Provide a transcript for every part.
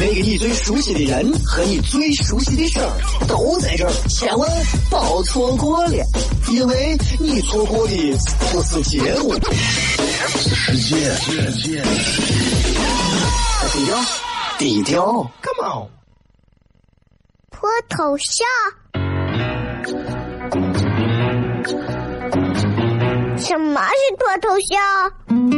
那个你最熟悉的人和你最熟悉的事儿都在这儿，千万别错过了，因为你错过的不是节目，是世界。低调，低调，Come on，脱头像？什么是脱头像？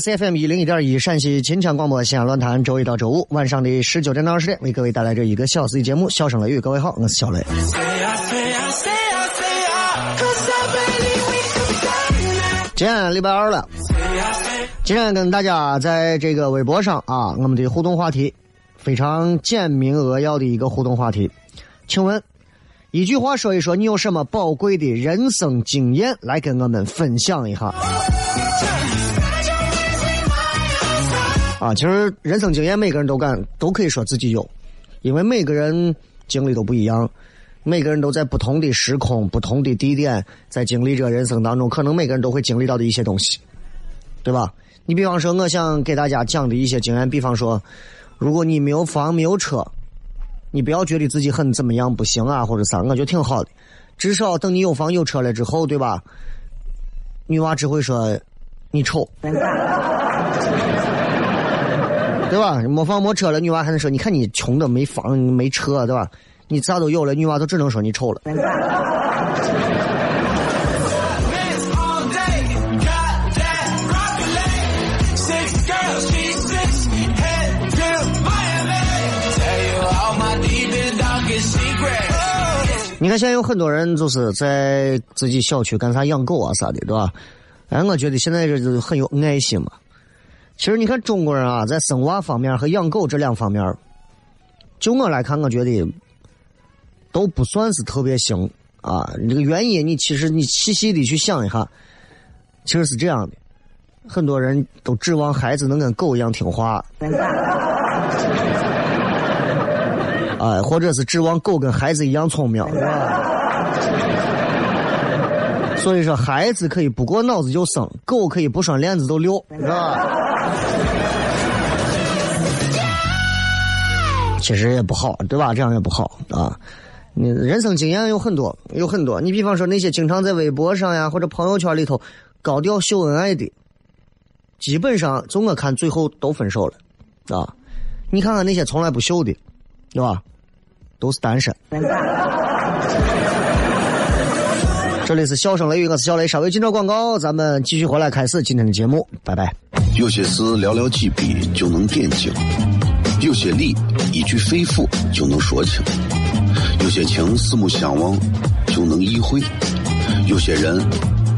C F M 一零一点一陕西秦腔广播西安论坛，周一到周五晚上的十九点到二十点，为各位带来这一个小时的节目。笑声雷雨，各位好，我是小雷。今天礼拜二了，今天跟大家在这个微博上啊，我们的互动话题非常简明扼要的一个互动话题，请问一句话说一说你有什么宝贵的人生经验来跟我们分享一下。啊，其实人生经验每个人都敢都可以说自己有，因为每个人经历都不一样，每个人都在不同的时空、不同的地点，在经历着人生当中，可能每个人都会经历到的一些东西，对吧？你比方说，我想给大家讲的一些经验，比方说，如果你没有房没有车，你不要觉得自己很怎么样不行啊，或者啥，我觉得挺好的，至少等你有房有车了之后，对吧？女娃只会说你丑。对吧？没房没车了，女娃还能说：“你看你穷的没房没车，对吧？你啥都有了，女娃都只能说你丑了。”你看，现在有很多人就是在自己小区干啥养狗啊啥的，对吧？哎，我觉得现在这就很有爱心嘛。其实你看中国人啊，在生娃方面和养狗这两方面，就我来看，我觉得都不算是特别行啊。这个原因，你其实你细细的去想一下，其实是这样的：很多人都指望孩子能跟狗一样听话，啊，或者是指望狗跟孩子一样聪明，是吧？所以说，孩子可以不过脑子就生，狗可以不拴链子都溜，是吧？其实也不好，对吧？这样也不好啊。你人生经验有很多，有很多。你比方说那些经常在微博上呀或者朋友圈里头高调秀恩爱的，基本上从我看最后都分手了啊。你看看那些从来不秀的，对吧？都是单身。这里是笑声雷雨，我是小雷。稍微进着广告，咱们继续回来开始今天的节目。拜拜。有些事寥寥几笔就能点睛，有些理一句肺腑就能说清，有些情四目相望就能意会，有些人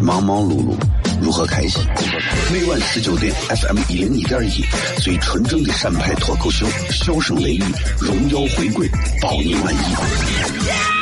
忙忙碌碌如何开心？每晚十九点，FM 一零一点一，最纯正的陕派脱口秀，笑声雷雨，荣耀回归，保你满意。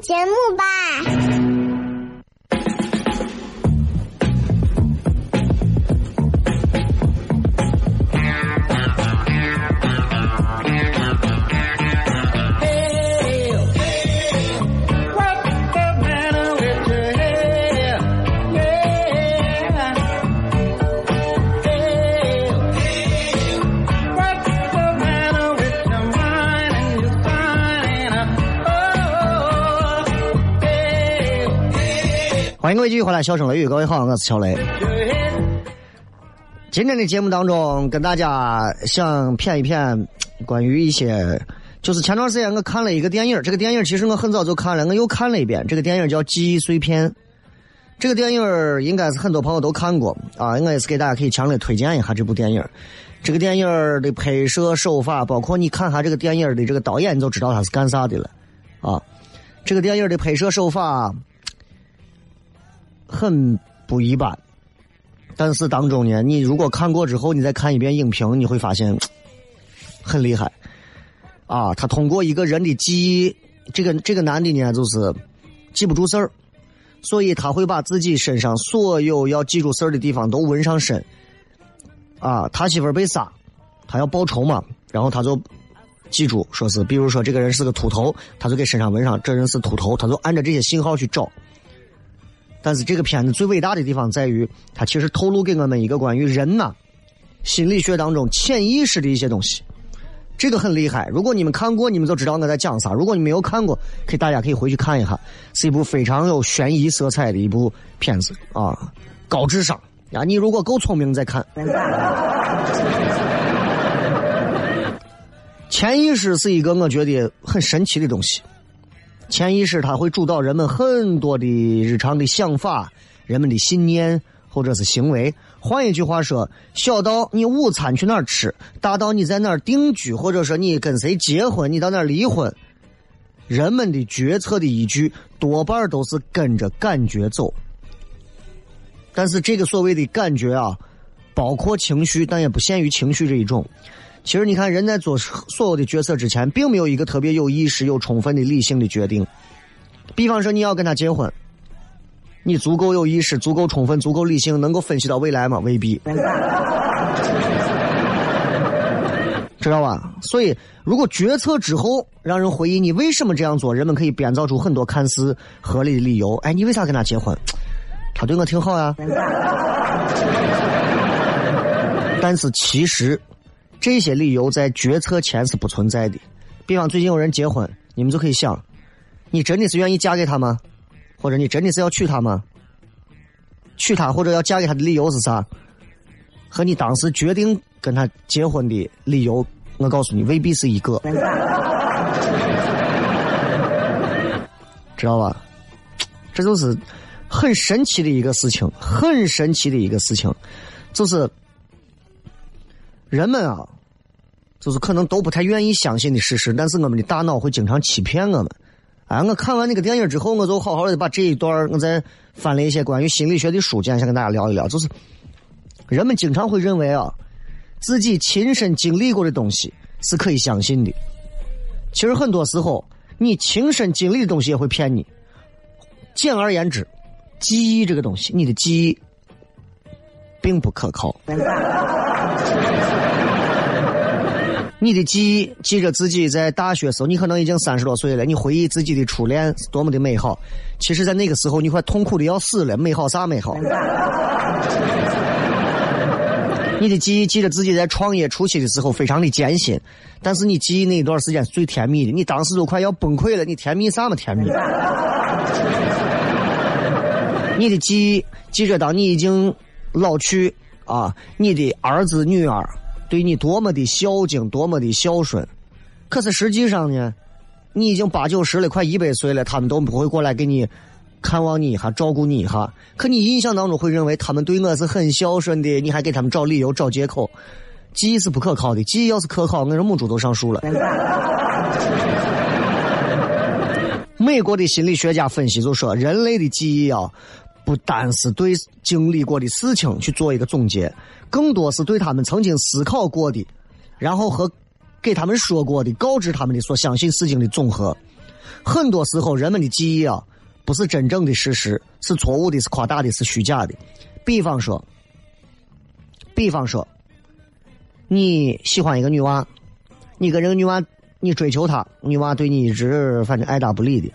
节目吧。欢迎各位继续回来，笑声雷雨，各位好，我是小雷。今天的节目当中，跟大家想谝一谝关于一些，就是前段时间我看了一个电影，这个电影其实我很早就看了，我又看了一遍。这个电影叫《记忆碎片》，这个电影应该是很多朋友都看过啊，我也是给大家可以强烈推荐一下这部电影。这个电影的拍摄手法，包括你看下这个电影的这个导演，你就知道他是干啥的了啊。这个电影的拍摄手法。很不一般，但是当中呢，你如果看过之后，你再看一遍影评，你会发现 很厉害。啊，他通过一个人的记忆，这个这个男的呢，就是记不住事儿，所以他会把自己身上所有要记住事儿的地方都纹上身。啊，他媳妇儿被杀，他要报仇嘛，然后他就记住，说是比如说这个人是个秃头，他就给身上纹上这人是秃头，他就按照这些信号去找。但是这个片子最伟大的地方在于，它其实透露给我们一个关于人呐心理学当中潜意识的一些东西，这个很厉害。如果你们看过，你们就知道我在讲啥；如果你没有看过，可以大家可以回去看一下，是一部非常有悬疑色彩的一部片子啊，高智商啊！你如果够聪明再看。潜意识是一个我觉得很神奇的东西。潜意识它会主导人们很多的日常的想法、人们的信念或者是行为。换一句话说，小到你午餐去哪儿吃，大到你在哪儿定居，或者说你跟谁结婚，你到哪儿离婚，人们的决策的依据多半都是跟着感觉走。但是这个所谓的感觉啊，包括情绪，但也不限于情绪这一种。其实你看，人在做所有的决策之前，并没有一个特别有意识、有充分的理性的决定。比方说，你要跟他结婚，你足够有意识、足够充分、足够理性，能够分析到未来吗？未必，知道吧？所以，如果决策之后让人回忆你为什么这样做，人们可以编造出很多看似合理的理由。哎，你为啥跟他结婚？他对我挺好呀。但是其实。这些理由在决策前是不存在的。比方最近有人结婚，你们就可以想：你真的是愿意嫁给他吗？或者你真的是要娶她吗？娶她或者要嫁给他的理由是啥？和你当时决定跟他结婚的理由，我告诉你未必是一个，知道吧？这就是很神奇的一个事情，很神奇的一个事情，就是。人们啊，就是可能都不太愿意相信的事实，但是我们的大脑会经常欺骗我们。哎，我看完那个电影之后，我就好好的把这一段我再翻了一些关于心理学的书，今天想跟大家聊一聊。就是人们经常会认为啊，自己亲身经历过的东西是可以相信的。其实很多时候，你亲身经历的东西也会骗你。简而言之，记忆这个东西，你的记忆并不可靠。你的记忆记着自己在大学时候，你可能已经三十多岁了，你回忆自己的初恋是多么的美好。其实，在那个时候，你快痛苦的要死了，美好啥美好？你的记忆记着自己在创业初期的时候非常的艰辛，但是你记忆那一段时间是最甜蜜的，你当时都快要崩溃了，你甜蜜啥么甜蜜？你的记忆记着当你已经老去啊，你的儿子女儿。对你多么的孝敬，多么的孝顺，可是实际上呢，你已经八九十了，快一百岁了，他们都不会过来给你看望你一下，照顾你一下。可你印象当中会认为他们对我是很孝顺的，你还给他们找理由、找借口。记忆是不可靠的，记忆要是可靠，我说母猪都上树了。美国的心理学家分析就说，人类的记忆啊。不单是对经历过的事情去做一个总结，更多是对他们曾经思考过的，然后和给他们说过的、告知他们的所相信事情的总和。很多时候，人们的记忆啊，不是真正的事实，是错误的，是夸大的，是虚假的。比方说，比方说，你喜欢一个女娃，你跟这个女娃，你追求她，女娃对你一直反正爱答不理的，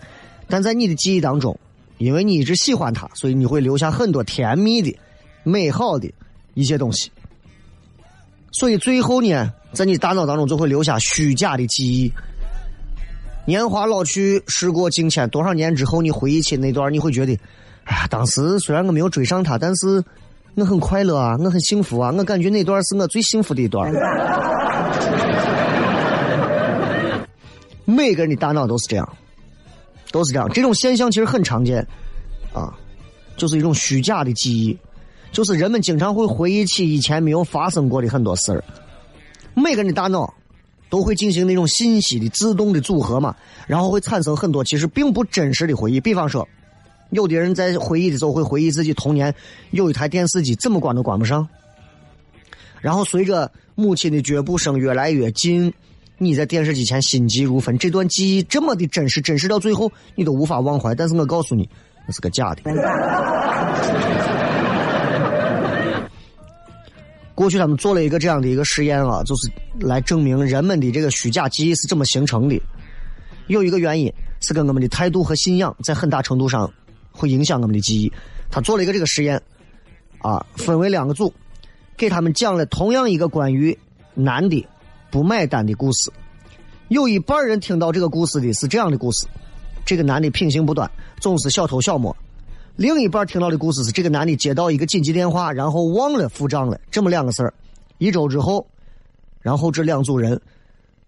但在你的记忆当中。因为你一直喜欢他，所以你会留下很多甜蜜的、美好的一些东西。所以最后呢，在你大脑当中就会留下虚假的记忆。年华老去，时过境迁，多少年之后你回忆起那段，你会觉得，哎呀，当时虽然我没有追上他，但是我很快乐啊，我很幸福啊，我感觉那段是我最幸福的一段。每个人的大脑都是这样。都是这样，这种现象其实很常见，啊，就是一种虚假的记忆，就是人们经常会回忆起以前没有发生过的很多事儿。每个人的大脑都会进行那种信息的自动的组合嘛，然后会产生很多其实并不真实的回忆。比方说，有的人在回忆的时候会回忆自己童年有一台电视机怎么关都关不上，然后随着母亲的脚步声越来越近。你在电视机前心急如焚，这段记忆这么的真实，真实到最后你都无法忘怀。但是我告诉你，那是个假的。过去他们做了一个这样的一个实验啊，就是来证明人们的这个虚假记忆是怎么形成的。有一个原因是跟我们的态度和信仰在很大程度上会影响我们的记忆。他做了一个这个实验，啊，分为两个组，给他们讲了同样一个关于男的。不买单的故事，有一半人听到这个故事的是这样的故事：这个男的品行不端，总是小偷小摸；另一半听到的故事是这个男的接到一个紧急电话，然后忘了付账了。这么两个事儿，一周之后，然后这两组人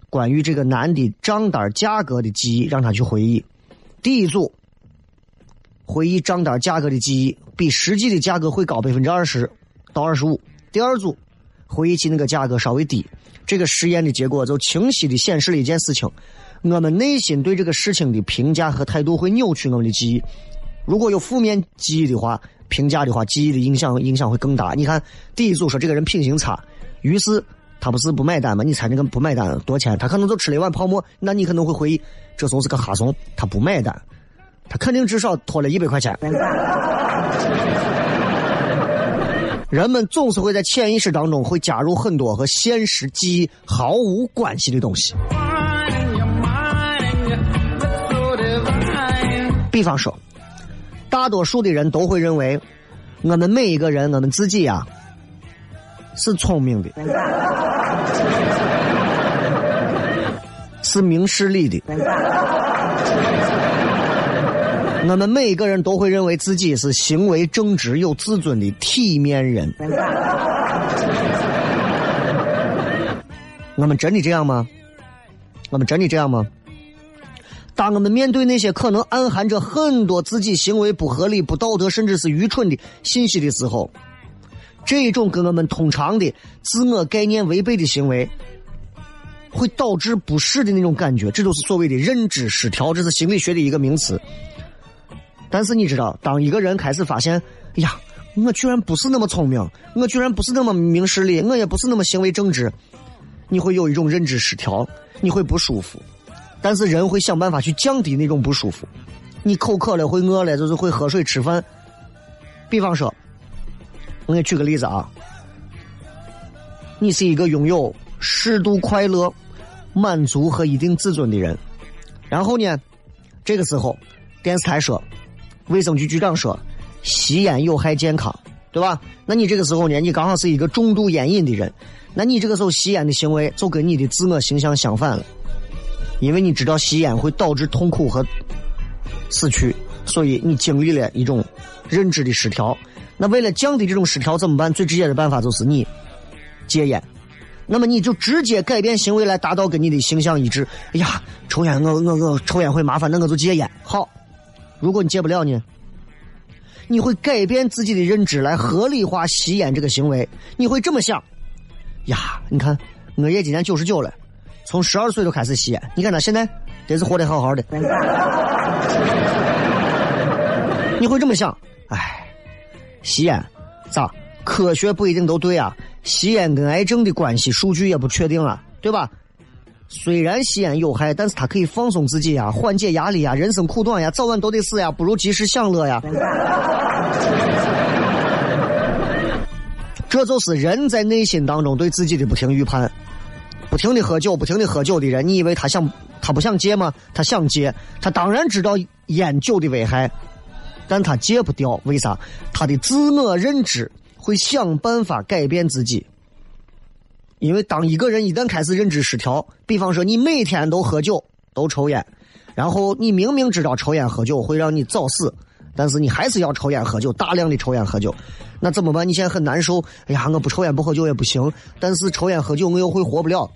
关于这个男的账单价格的记忆让他去回忆。第一组回忆账单价格的记忆比实际的价格会高百分之二十到二十五。第二组回忆起那个价格稍微低。这个实验的结果就清晰的显示了一件事情：我们内心对这个事情的评价和态度会扭曲我们的记忆。如果有负面记忆的话，评价的话，记忆的影响影响会更大。你看，第一组说这个人品行差，于是他不是不买单吗？你猜那个不买单多少钱？他可能就吃了一碗泡馍，那你可能会回忆，这怂是个哈怂，他不买单，他肯定至少拖了一百块钱。人们总是会在潜意识当中会加入很多和现实记忆毫无关系的东西。比方说，大多数的人都会认为，我们每一个人，我们自己呀，是聪明的，是明事理的。我们每一个人都会认为自己是行为正直、有自尊的体面人。我们真的这样吗？我们真的这样吗？当我们面对那些可能暗含着很多自己行为不合理、不道德，甚至是愚蠢的信息的时候，这种跟我们通常的自我概念违背的行为，会导致不适的那种感觉，这就是所谓的认知失调，这是心理学的一个名词。但是你知道，当一个人开始发现，哎呀，我居然不是那么聪明，我居然不是那么明事理，我也不是那么行为正直，你会有一种认知失调，你会不舒服。但是人会想办法去降低那种不舒服。你口渴了，会饿了，就是会喝水吃饭。比方说，我给你举个例子啊，你是一个拥有适度快乐、满足和一定自尊的人。然后呢，这个时候电视台说，卫生局局长说，吸烟有害健康，对吧？那你这个时候呢，你刚好是一个重度烟瘾的人，那你这个时候吸烟的行为就跟你的自我形象相反了，因为你知道吸烟会导致痛苦和死去，所以你经历了一种认知的失调。那为了降低这种失调怎么办？最直接的办法就是你戒烟。那么你就直接改变行为来达到跟你的形象一致。哎呀，抽烟我我我抽烟会麻烦，那我就戒烟。好，如果你戒不了呢？你会改变自己的认知来合理化吸烟这个行为。你会这么想：呀，你看我爷今年九十九了，从十二岁就开始吸烟，你看他现在得是活得好好的。你会这么想：哎，吸烟咋？科学不一定都对啊。吸烟跟癌症的关系数据也不确定啊，对吧？虽然吸烟有害，但是它可以放松自己呀，缓解压力呀。人生苦短呀，早晚都得死呀，不如及时享乐呀。这就是人在内心当中对自己的不停预判。不停的喝酒，不停的喝酒的人，你以为他想他不想戒吗？他想戒，他当然知道烟酒的危害，但他戒不掉。为啥？他的自我认知。会想办法改变自己，因为当一个人一旦开始认知失调，比方说你每天都喝酒、都抽烟，然后你明明知道抽烟喝酒会让你早死，但是你还是要抽烟喝酒，大量的抽烟喝酒，那怎么办？你现在很难受。哎呀，我不抽烟不喝酒也不行，但是抽烟喝酒我又会活不了。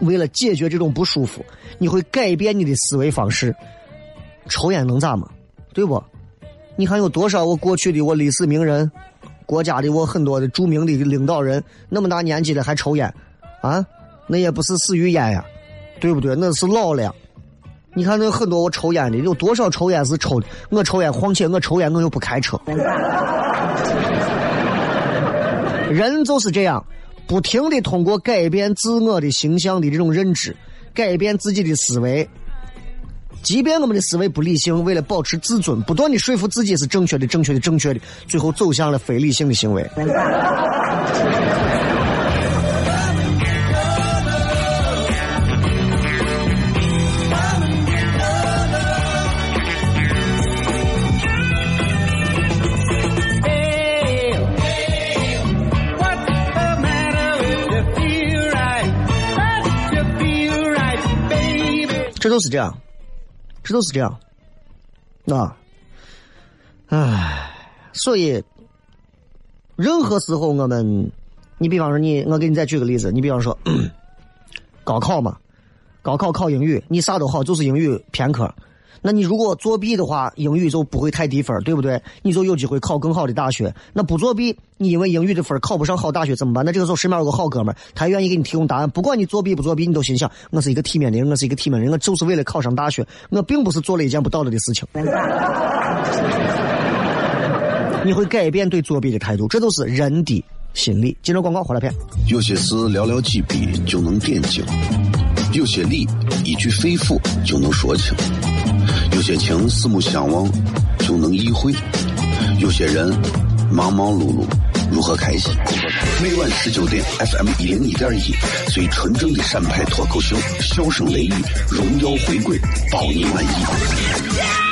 为了解决这种不舒服，你会改变你的思维方式。抽烟能咋嘛？对不？你看有多少我过去的我历史名人。国家的我很多的著名的领导人，那么大年纪了还抽烟，啊，那也不是死于烟呀，对不对？那是老了。你看那很多我抽烟的，有多少抽烟是抽的？我抽烟，况且我抽烟我又不开车。人就是这样，不停的通过改变自我的形象的这种认知，改变自己的思维。即便我们的思维不理性，为了保持自尊，不断的说服自己是正确的、正确的、正确的，最后走向了非理性的行为。这都是这样。这都是这样，啊，唉，所以任何时候我们，你比方说你，我给你再举个例子，你比方说 高考嘛，高考考英语，你啥都好，就是英语偏科。那你如果作弊的话，英语就不会太低分，对不对？你就有机会考更好的大学。那不作弊，你因为英语的分考不上好大学怎么办？那这个时候身边有个好哥们，他愿意给你提供答案。不管你作弊不作弊，你都心想：我是一个体面的人，我是一个体面的人，我就是为了考上大学，我并不是做了一件不道德的事情。你会改变对作弊的态度，这都是人的心理。接着广告，回来片。有些事寥寥几笔就能点睛，有些理一句肺腑就能说清。有些情四目相望就能意会，有些人忙忙碌碌如何开心？每晚十九点，FM 一零一点一，最纯正的陕派脱口秀，笑声雷雨，荣耀回归，保你满意。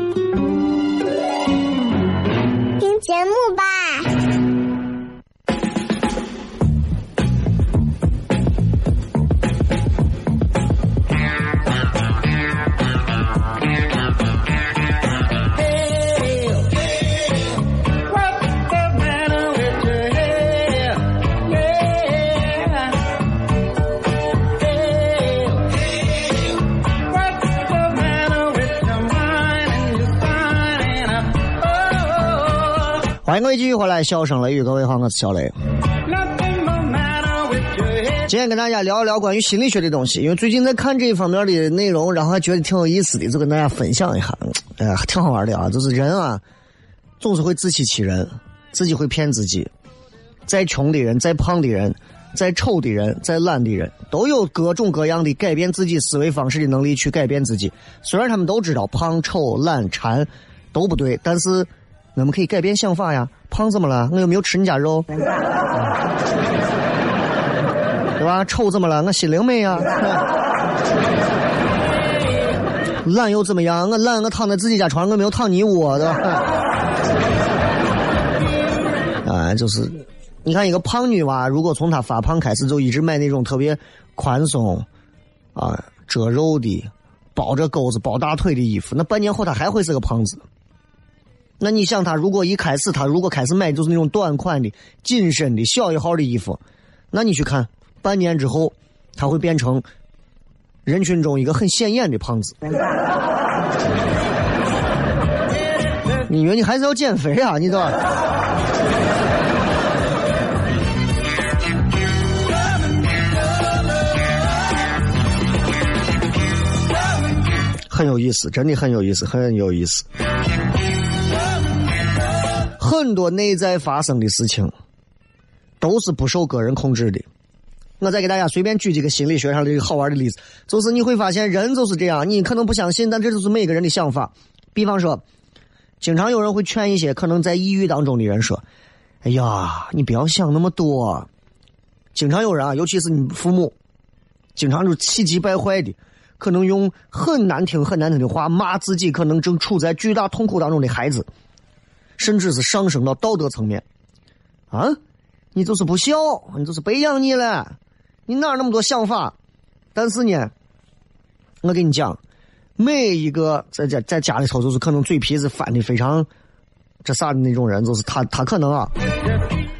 节目吧。欢迎各位继续回来，笑声雷雨，各位好，我是小雷。今天跟大家聊一聊关于心理学的东西，因为最近在看这一方面的内容，然后还觉得挺有意思的，就跟大家分享一下。哎呀，挺好玩的啊！就是人啊，总是会自欺欺人，自己会骗自己。再穷的人，再胖的人，再丑的人，再懒的人，都有各种各样的改变自己思维方式的能力去改变自己。虽然他们都知道胖、丑、懒、馋都不对，但是我们可以改变想法呀。胖怎么了？我又没有吃你家肉。对吧？丑怎么了？我心灵美呀。懒又怎么样？我懒，我躺在自己家床上，我没有躺你窝对吧。啊，就是，你看一个胖女娃，如果从她发胖开始就一直买那种特别宽松、啊遮肉的、包着沟子、包大腿的衣服，那半年后她还会是个胖子。那你想，他如果一开始他如果开始买的就是那种短款的、紧身的小一号的衣服，那你去看。半年之后，他会变成人群中一个很显眼的胖子。你以为你还是要减肥啊？你这很有意思，真的很有意思，很有意思。很多内在发生的事情，都是不受个人控制的。我再给大家随便举几个心理学上的一个好玩的例子，就是你会发现人就是这样，你可能不相信，但这就是每个人的想法。比方说，经常有人会劝一些可能在抑郁当中的人说：“哎呀，你不要想那么多。”经常有人啊，尤其是你父母，经常就气急败坏的，可能用很难听、很难听的话骂自己可能正处在巨大痛苦当中的孩子，甚至是上升到道德层面。啊，你就是不孝，你就是白养你了。你哪那么多想法？但是呢，我跟你讲，每一个在家在家里头，就是可能嘴皮子翻的非常这啥的那种人，就是他，他可能啊，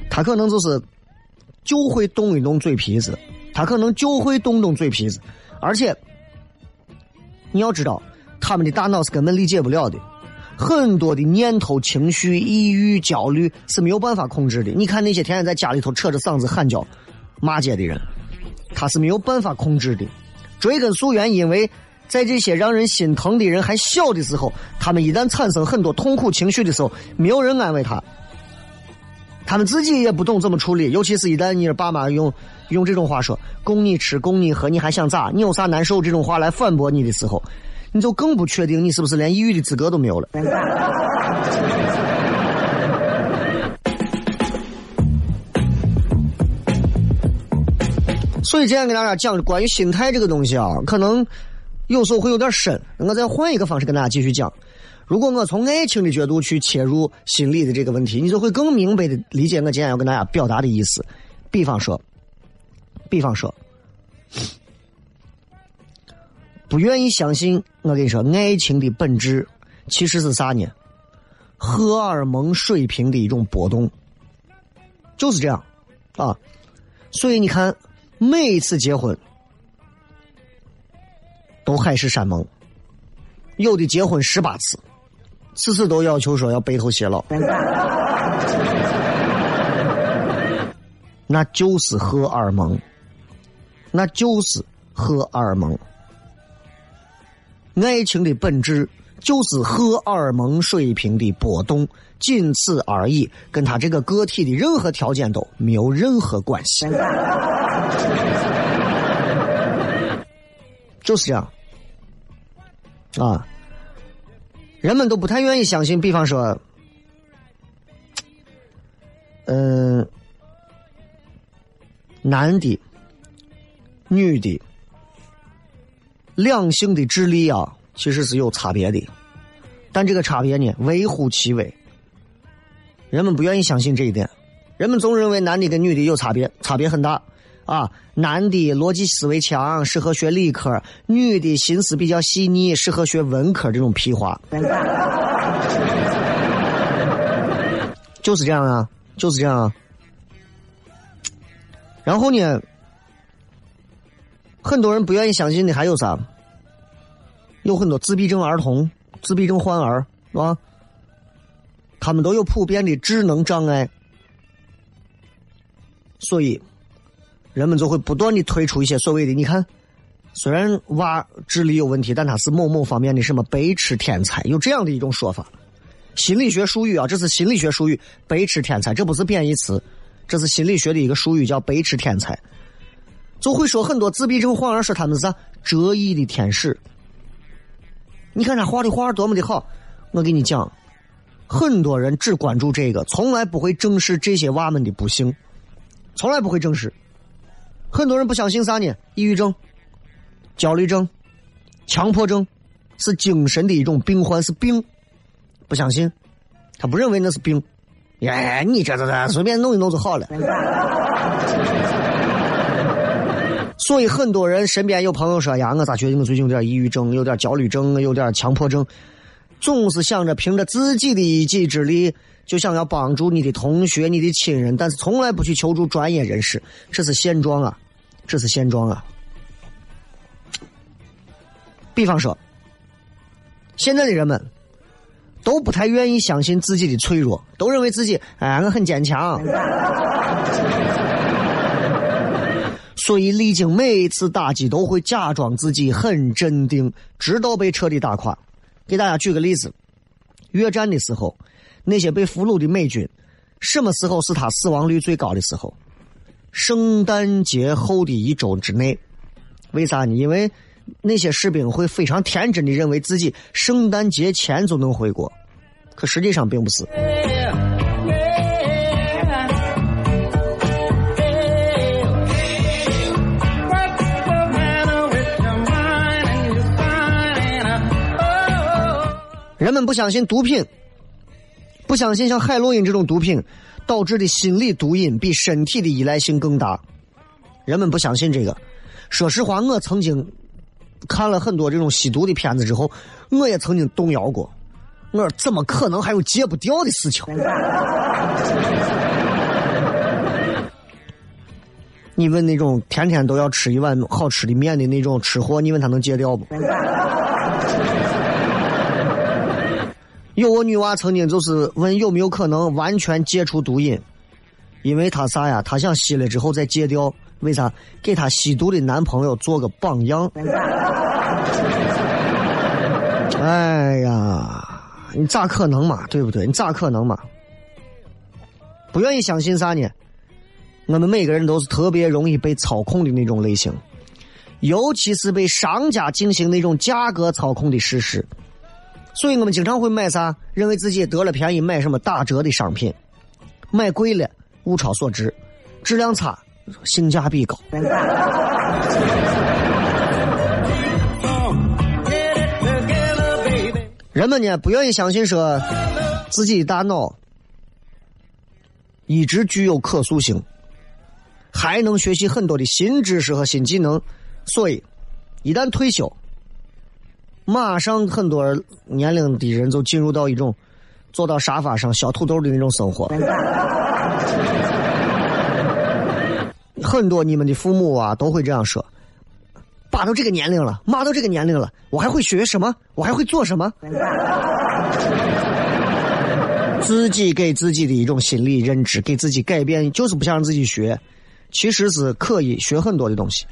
他可能就是就会动一动嘴皮子，他可能就会动动嘴皮子，而且你要知道，他们的大脑是根本理解不了的，很多的念头、情绪、抑郁、焦虑是没有办法控制的。你看那些天天在家里头扯着嗓子喊叫、骂街的人。他是没有办法控制的，追根溯源，因为在这些让人心疼的人还小的时候，他们一旦产生很多痛苦情绪的时候，没有人安慰他，他们自己也不懂怎么处理。尤其是一旦你爸妈用用这种话说“供你吃，供你喝”，你还想咋？你有啥难受？这种话来反驳你的时候，你就更不确定你是不是连抑郁的资格都没有了。所以今天跟大家讲关于心态这个东西啊，可能有时候会有点深。我再换一个方式跟大家继续讲。如果我从爱情的角度去切入心理的这个问题，你就会更明白的理解我今天要跟大家表达的意思。比方说，比方说，不愿意相信我跟你说，爱情的本质其实是啥呢？荷尔蒙水平的一种波动，就是这样啊。所以你看。每一次结婚都海誓山盟，有的结婚十八次，次次都要求说要白头偕老，那就是荷尔蒙，那就是荷尔蒙。爱情的本质就是荷尔蒙水平的波动，仅此而已，跟他这个个体的任何条件都没有任何关系。就是这样，啊，人们都不太愿意相信。比方说，嗯，男的、女的，两性的智力啊，其实是有差别的，但这个差别呢，微乎其微。人们不愿意相信这一点，人们总认为男的跟女的有差别，差别很大。啊，男的逻辑思维强，适合学理科；女的心思比较细腻，适合学文科。这种屁话，就是这样啊，就是这样。啊。然后呢，很多人不愿意相信的还有啥？有很多自闭症儿童、自闭症患儿，是吧？他们都有普遍的智能障碍，所以人们就会不断的推出一些所谓的，你看，虽然娃智力有问题，但他是某某方面的什么白痴天才，有这样的一种说法。心理学术语啊，这是心理学术语，白痴天才，这不是贬义词，这是心理学的一个术语，叫白痴天才。就会说很多自闭症患儿说他们是啥折翼的天使。你看他画的画多么的好，我跟你讲。很多人只关注这个，从来不会正视这些娃们的不幸，从来不会正视。很多人不相信啥呢？抑郁症、焦虑症、强迫症是精神的一种病患，是病，不相信，他不认为那是病。哎，你这这这随便弄一弄就好了。所以很多人身边有朋友说呀，我咋觉得我最近有点抑郁症，有点焦虑症，有点强迫症。总是想着凭着自己的一己之力，就想要帮助你的同学、你的亲人，但是从来不去求助专业人士，这是现状啊！这是现状啊！比方说，现在的人们都不太愿意相信自己的脆弱，都认为自己哎，我很坚强，所以历经每一次打击，都会假装自己很镇定，直到被彻底打垮。给大家举个例子，越战的时候，那些被俘虏的美军，什么时候是他死亡率最高的时候？圣诞节后的一周之内。为啥呢？因为那些士兵会非常天真的认为自己圣诞节前就能回国，可实际上并不是。人们不相信毒品，不相信像海洛因这种毒品导致的心理毒瘾比身体的依赖性更大。人们不相信这个。说实话，我曾经看了很多这种吸毒的片子之后，我也曾经动摇过。我怎么可能还有戒不掉的事情？你问那种天天都要吃一碗好吃的面的那种吃货，你问他能戒掉不？有个女娃曾经就是问有没有可能完全戒除毒瘾，因为她啥呀？她想吸了之后再戒掉，为啥？给她吸毒的男朋友做个榜样。哎呀，你咋可能嘛？对不对？你咋可能嘛？不愿意相信啥呢？我们每个人都是特别容易被操控的那种类型，尤其是被商家进行那种价格操控的事实。所以我们经常会买啥？认为自己得了便宜，买什么打折的商品，买贵了物超所值，质量差性价比高。人们呢不愿意相信说自己的大脑一直具有可塑性，还能学习很多的新知识和新技能，所以一旦退休。马上很多年龄的人就进入到一种坐到沙发上削土豆的那种生活。很多你们的父母啊都会这样说：“爸都这个年龄了，妈都这个年龄了，我还会学什么？我还会做什么？”自己给自己的一种心理认知，给自己改变，就是不想让自己学，其实是可以学很多的东西。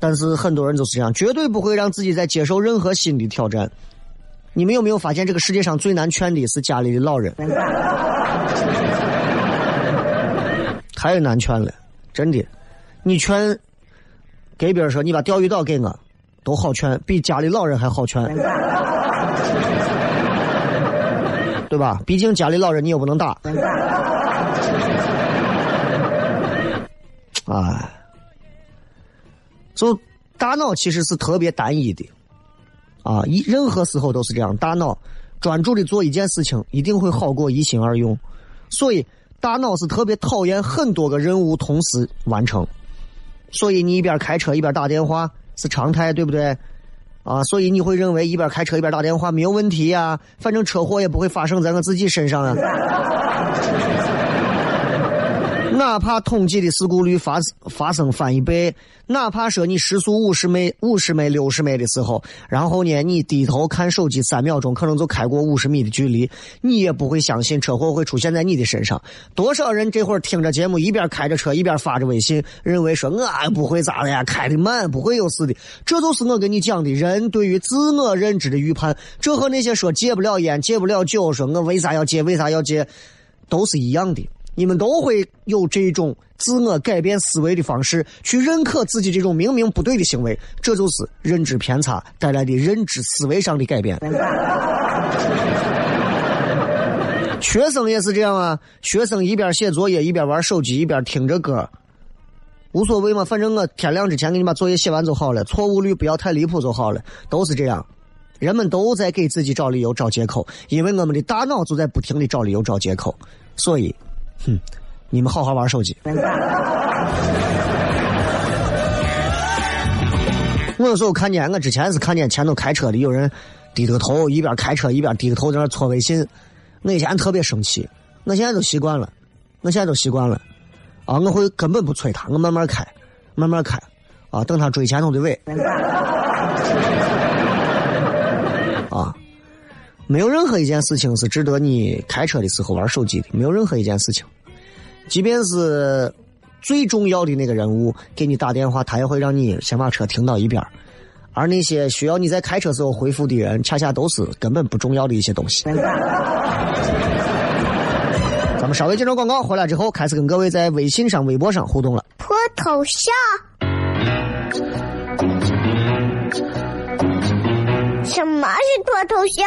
但是很多人都是这样，绝对不会让自己再接受任何新的挑战。你们有没有发现，这个世界上最难劝的是家里的老人？太难劝了，真的。你劝给别人说你把钓鱼岛给我，都好劝，比家里老人还好劝，对吧？毕竟家里老人你又不能打。哎。就大脑其实是特别单一的，啊，一任何时候都是这样。大脑专注的做一件事情，一定会好过一心二用。所以大脑是特别讨厌很多个任务同时完成。所以你一边开车一边打电话是常态，对不对？啊，所以你会认为一边开车一边打电话没有问题呀，反正车祸也不会发生在我自己身上啊。哪怕统计的事故率发发生翻一倍，哪怕说你时速五十迈、五十迈、六十迈的时候，然后呢，你低头看手机三秒钟，可能就开过五十米的距离，你也不会相信车祸会出现在你的身上。多少人这会儿听着节目，一边开着车一边发着微信，认为说我不会咋的呀，开的慢不会有事的。这就是我跟你讲的人对于自我认知的预判。这和那些说戒不了烟、戒不了酒，说我为啥要戒、为啥要戒，都是一样的。你们都会有这种自我改变思维的方式，去认可自己这种明明不对的行为，这就是认知偏差带来的认知思维上的改变。学生也是这样啊，学生一边写作业一边玩手机一边听着歌，无所谓嘛，反正我天亮之前给你把作业写完就好了，错误率不要太离谱就好了，都是这样。人们都在给自己找理由、找借口，因为我们的大脑就在不停的找理由、找借口，所以。哼，你们好好玩手机。我有时候看见，我之前是看见前头开车的有人低着头，一边开车一边低着头在那搓微信。我以前特别生气，我现在都习惯了，我现在都习惯了。啊，我会根本不催他，我慢慢开，慢慢开。啊，等他追前头的尾。没有任何一件事情是值得你开车的时候玩手机的，没有任何一件事情。即便是最重要的那个人物给你打电话，他也会让你先把车停到一边而那些需要你在开车时候回复的人，恰恰都是根本不重要的一些东西。咱们稍微接着广告，回来之后开始跟各位在微信上、微博上互动了。脱头像。什么是脱头像？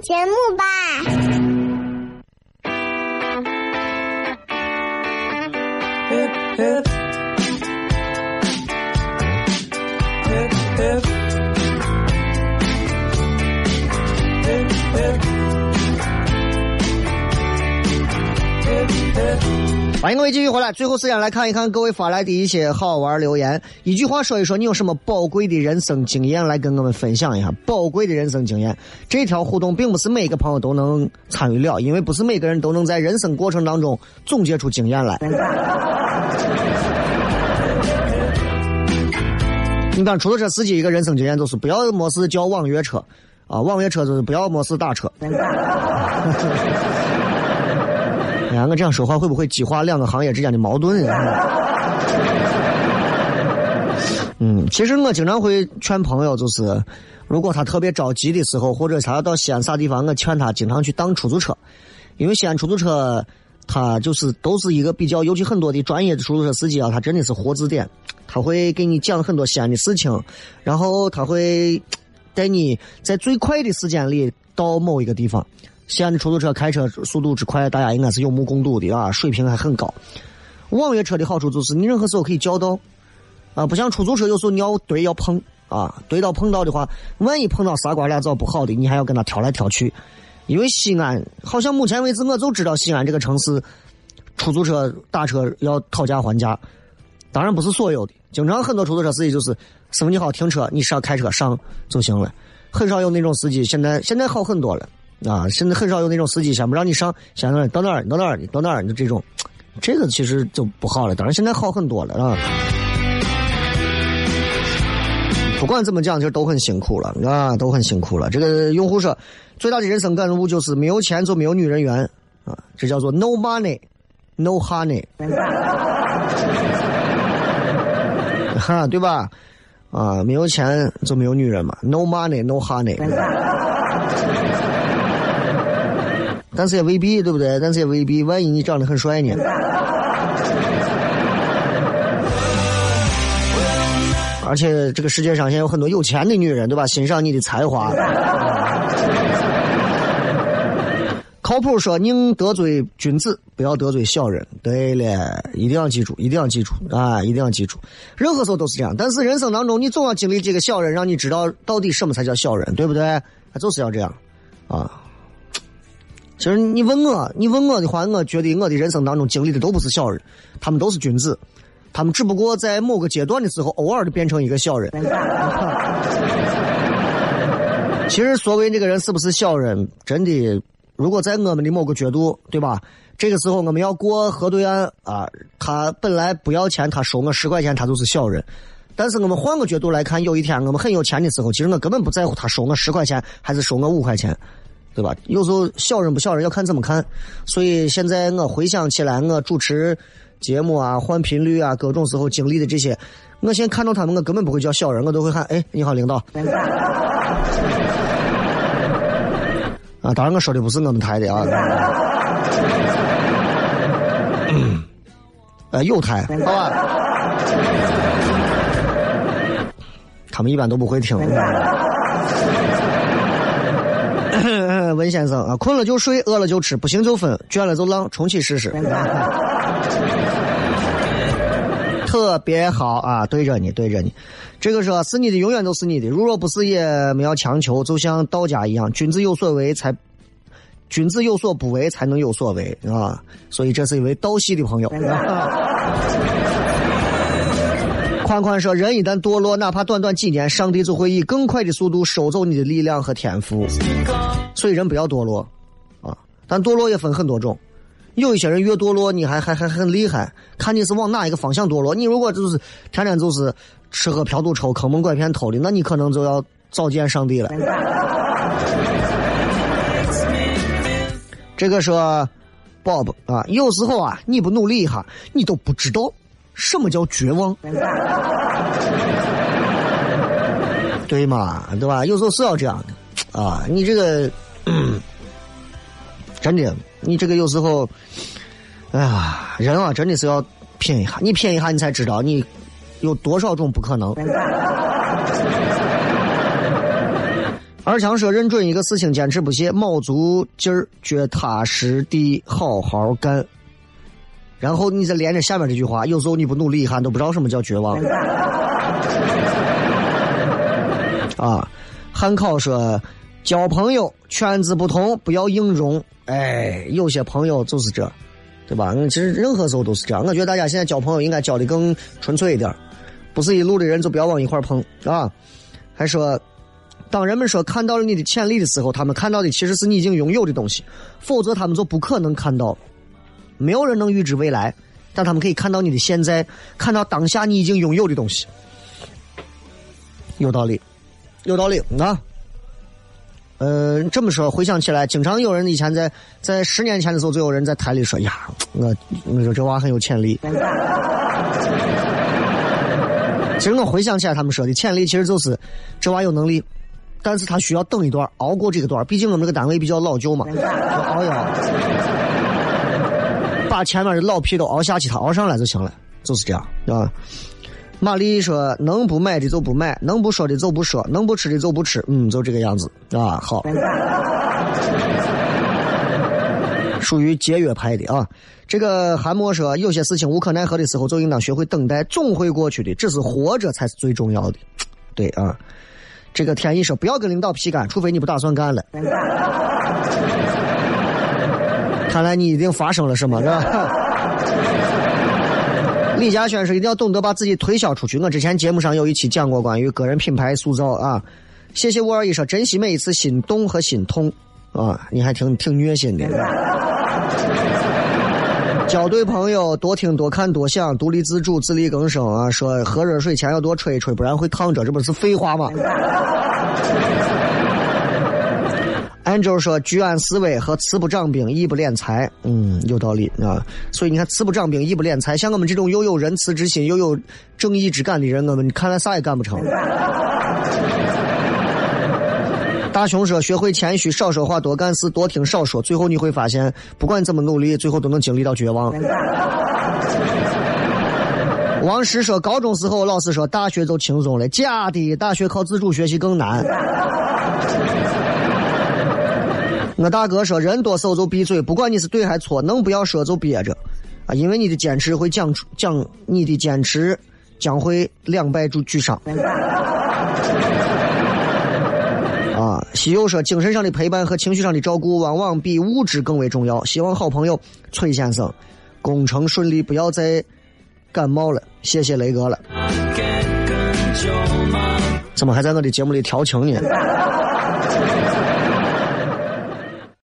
节目吧。欢迎各位继续回来，最后时间来看一看各位发来的一些好玩留言。一句话说一说，你有什么宝贵的人生经验来跟我们分享一下？宝贵的人生经验，这条互动并不是每个朋友都能参与了，因为不是每个人都能在人生过程当中总结出经验来。你看，出租车司机一个人生经验就是不要没事叫网约车，啊，网约车就是不要没事打车。我这样说话会不会激化两个行业之间的矛盾呀？嗯，其实我经常会劝朋友，就是如果他特别着急的时候，或者他要到西安啥地方，我劝他经常去当出租车，因为西安出租车，他就是都是一个比较，尤其很多的专业的出租车司机啊，他真的是活字典，他会给你讲很多西安的事情，然后他会带你在最快的时间里到某一个地方。西安的出租车开车速度之快，大家应该是有目共睹的啊，水平还很高。网约车的好处就是你任何时候可以叫到，啊，不像出租车有时候你要对要碰啊，对到碰到的话，万一碰到仨瓜俩枣不好的，你还要跟他挑来挑去。因为西安好像目前为止我就知道西安这个城市，出租车打车要讨价还价，当然不是所有的，经常很多出租车司机就是师傅你好，停车，你上开车上就行了，很少有那种司机，现在现在好很多了。啊，现在很少有那种司机先不让你上，先到到哪儿到哪儿你到哪儿就这种，这个其实就不好了。当然现在好很多了啊。不管怎么讲，其实都很辛苦了啊，都很辛苦了。这个用户说，最大的人生感悟就是没有钱就没有女人缘啊，这叫做 no money no honey，哈，对吧？啊，没有钱就没有女人嘛，no money no honey。但是也未必，对不对？但是也未必，万一你长得很帅呢？而且这个世界上现在有很多有钱的女人，对吧？欣赏你的才华。靠谱说宁得罪君子，不要得罪小人。对了，一定要记住，一定要记住啊，一定要记住。任何时候都是这样，但是人生当中你总要经历几个小人，让你知道到底什么才叫小人，对不对？就是要这样啊。其实你问我，你问我的话，我觉得我的人生当中经历的都不是小人，他们都是君子，他们只不过在某个阶段的时候，偶尔的变成一个小人。其实所谓那个人是不是小人，真的。如果在我们的某个角度，对吧？这个时候我们要过河对岸啊，他本来不要钱，他收我十块钱，他就是小人。但是我们换个角度来看，有一天我们很有钱的时候，其实我根本不在乎他收我十块钱还是收我五块钱，对吧？有时候小人不小人要看怎么看。所以现在我回想起来，我主持节目啊、换频率啊，各种时候经历的这些，我现在看到他们，我根本不会叫小人，我都会喊：“哎，你好，领导。”啊，当然我说的不是我们台的啊，呃，有台，好吧？他们一般都不会听。文先生啊，困了就睡，饿了就吃，不行就分，倦了就浪，重启试试。特别好啊，对着你，对着你。这个说是你的，永远都是你的。如若不是，也没要强求。就像道家一样，君子有所为才，君子有所不为才能有所为啊。所以这是一位道系的朋友。宽宽说，人一旦堕落，哪怕短短几年，上帝就会以更快的速度收走你的力量和天赋。所以人不要堕落啊。但堕落也分很多种。有一些人越堕落，你还还还很厉害，看你是往哪一个方向堕落。你如果就是天天就是吃喝嫖赌抽、坑蒙拐骗偷的，那你可能就要早见上帝了。这个说，Bob 啊，有时候啊，你不努力一下，你都不知道什么叫绝望，对嘛？对吧？有时候是要这样的啊，你这个。真的，你这个有时候，哎呀，人啊，真的是要拼一下。你拼一下，你才知道你有多少种不可能。二强说：“认准一个事情，坚持不懈，卯足劲儿，脚踏实地，好好干。”然后你再连着下面这句话：“有时候你不努力一下，都不知道什么叫绝望。”啊，汉考说：“交朋友圈子不同，不要硬融。”哎，有些朋友就是这，对吧？其实任何时候都是这样。我觉得大家现在交朋友应该交的更纯粹一点，不是一路的人就不要往一块碰啊。还说，当人们说看到了你的潜力的时候，他们看到的其实是你已经拥有的东西，否则他们就不可能看到。没有人能预知未来，但他们可以看到你的现在，看到当下你已经拥有的东西。有道理，有道理啊。呃，这么说，回想起来，经常有人以前在在十年前的时候，就有人在台里说：“呀，我我说这娃很有潜力。”其实我回想起来，他们说的潜力其实就是这娃有能力，但是他需要等一段，熬过这个段。毕竟我们这个单位比较老旧嘛，熬一熬，把前面的老皮都熬下去，他熬上来就行了，就是这样，对吧？玛丽说：“能不买的就不买，能不说的就不说，能不吃的就不吃。”嗯，就这个样子啊。好，属于节约派的啊。这个韩墨说：“有些事情无可奈何的时候，就应当学会等待，总会过去的。只是活着才是最重要的。”对啊。这个天意说：“不要跟领导皮干，除非你不打算干了。”看来你一定发生了什么，是吧？李嘉轩说：“一定要懂得把自己推销出去。”我之前节目上有一期讲过关于个人品牌塑造啊。谢谢五二一说：“珍惜每一次心动和心痛啊！”你还挺挺虐心的。交 对朋友，多听多看多想，独立自主，自力更生啊！说喝热水前要多吹一吹，不然会烫着，这不是废话吗？按照说，居安思危和慈不掌兵，义不敛财，嗯，有道理啊。所以你看，慈不掌兵，义不敛财，像我们这种又有仁慈之心又有正义之感的人，我们看来啥也干不成。大雄说：“学会谦虚，少说话，多干事，多听少说，最后你会发现，不管怎么努力，最后都能经历到绝望。”王石说：“高中时候老师说，大学就轻松了，假的，大学靠自主学习更难。”我大哥说：“人多手就闭嘴，不管你是对还是错，能不要说就憋着，啊，因为你的坚持会讲出讲你的坚持将会两败俱俱伤。”啊，西游说：“精神上的陪伴和情绪上的照顾，往往比物质更为重要。”希望好朋友崔先生工程顺利，不要再感冒了。谢谢雷哥了。怎么还在我的节目里调情呢？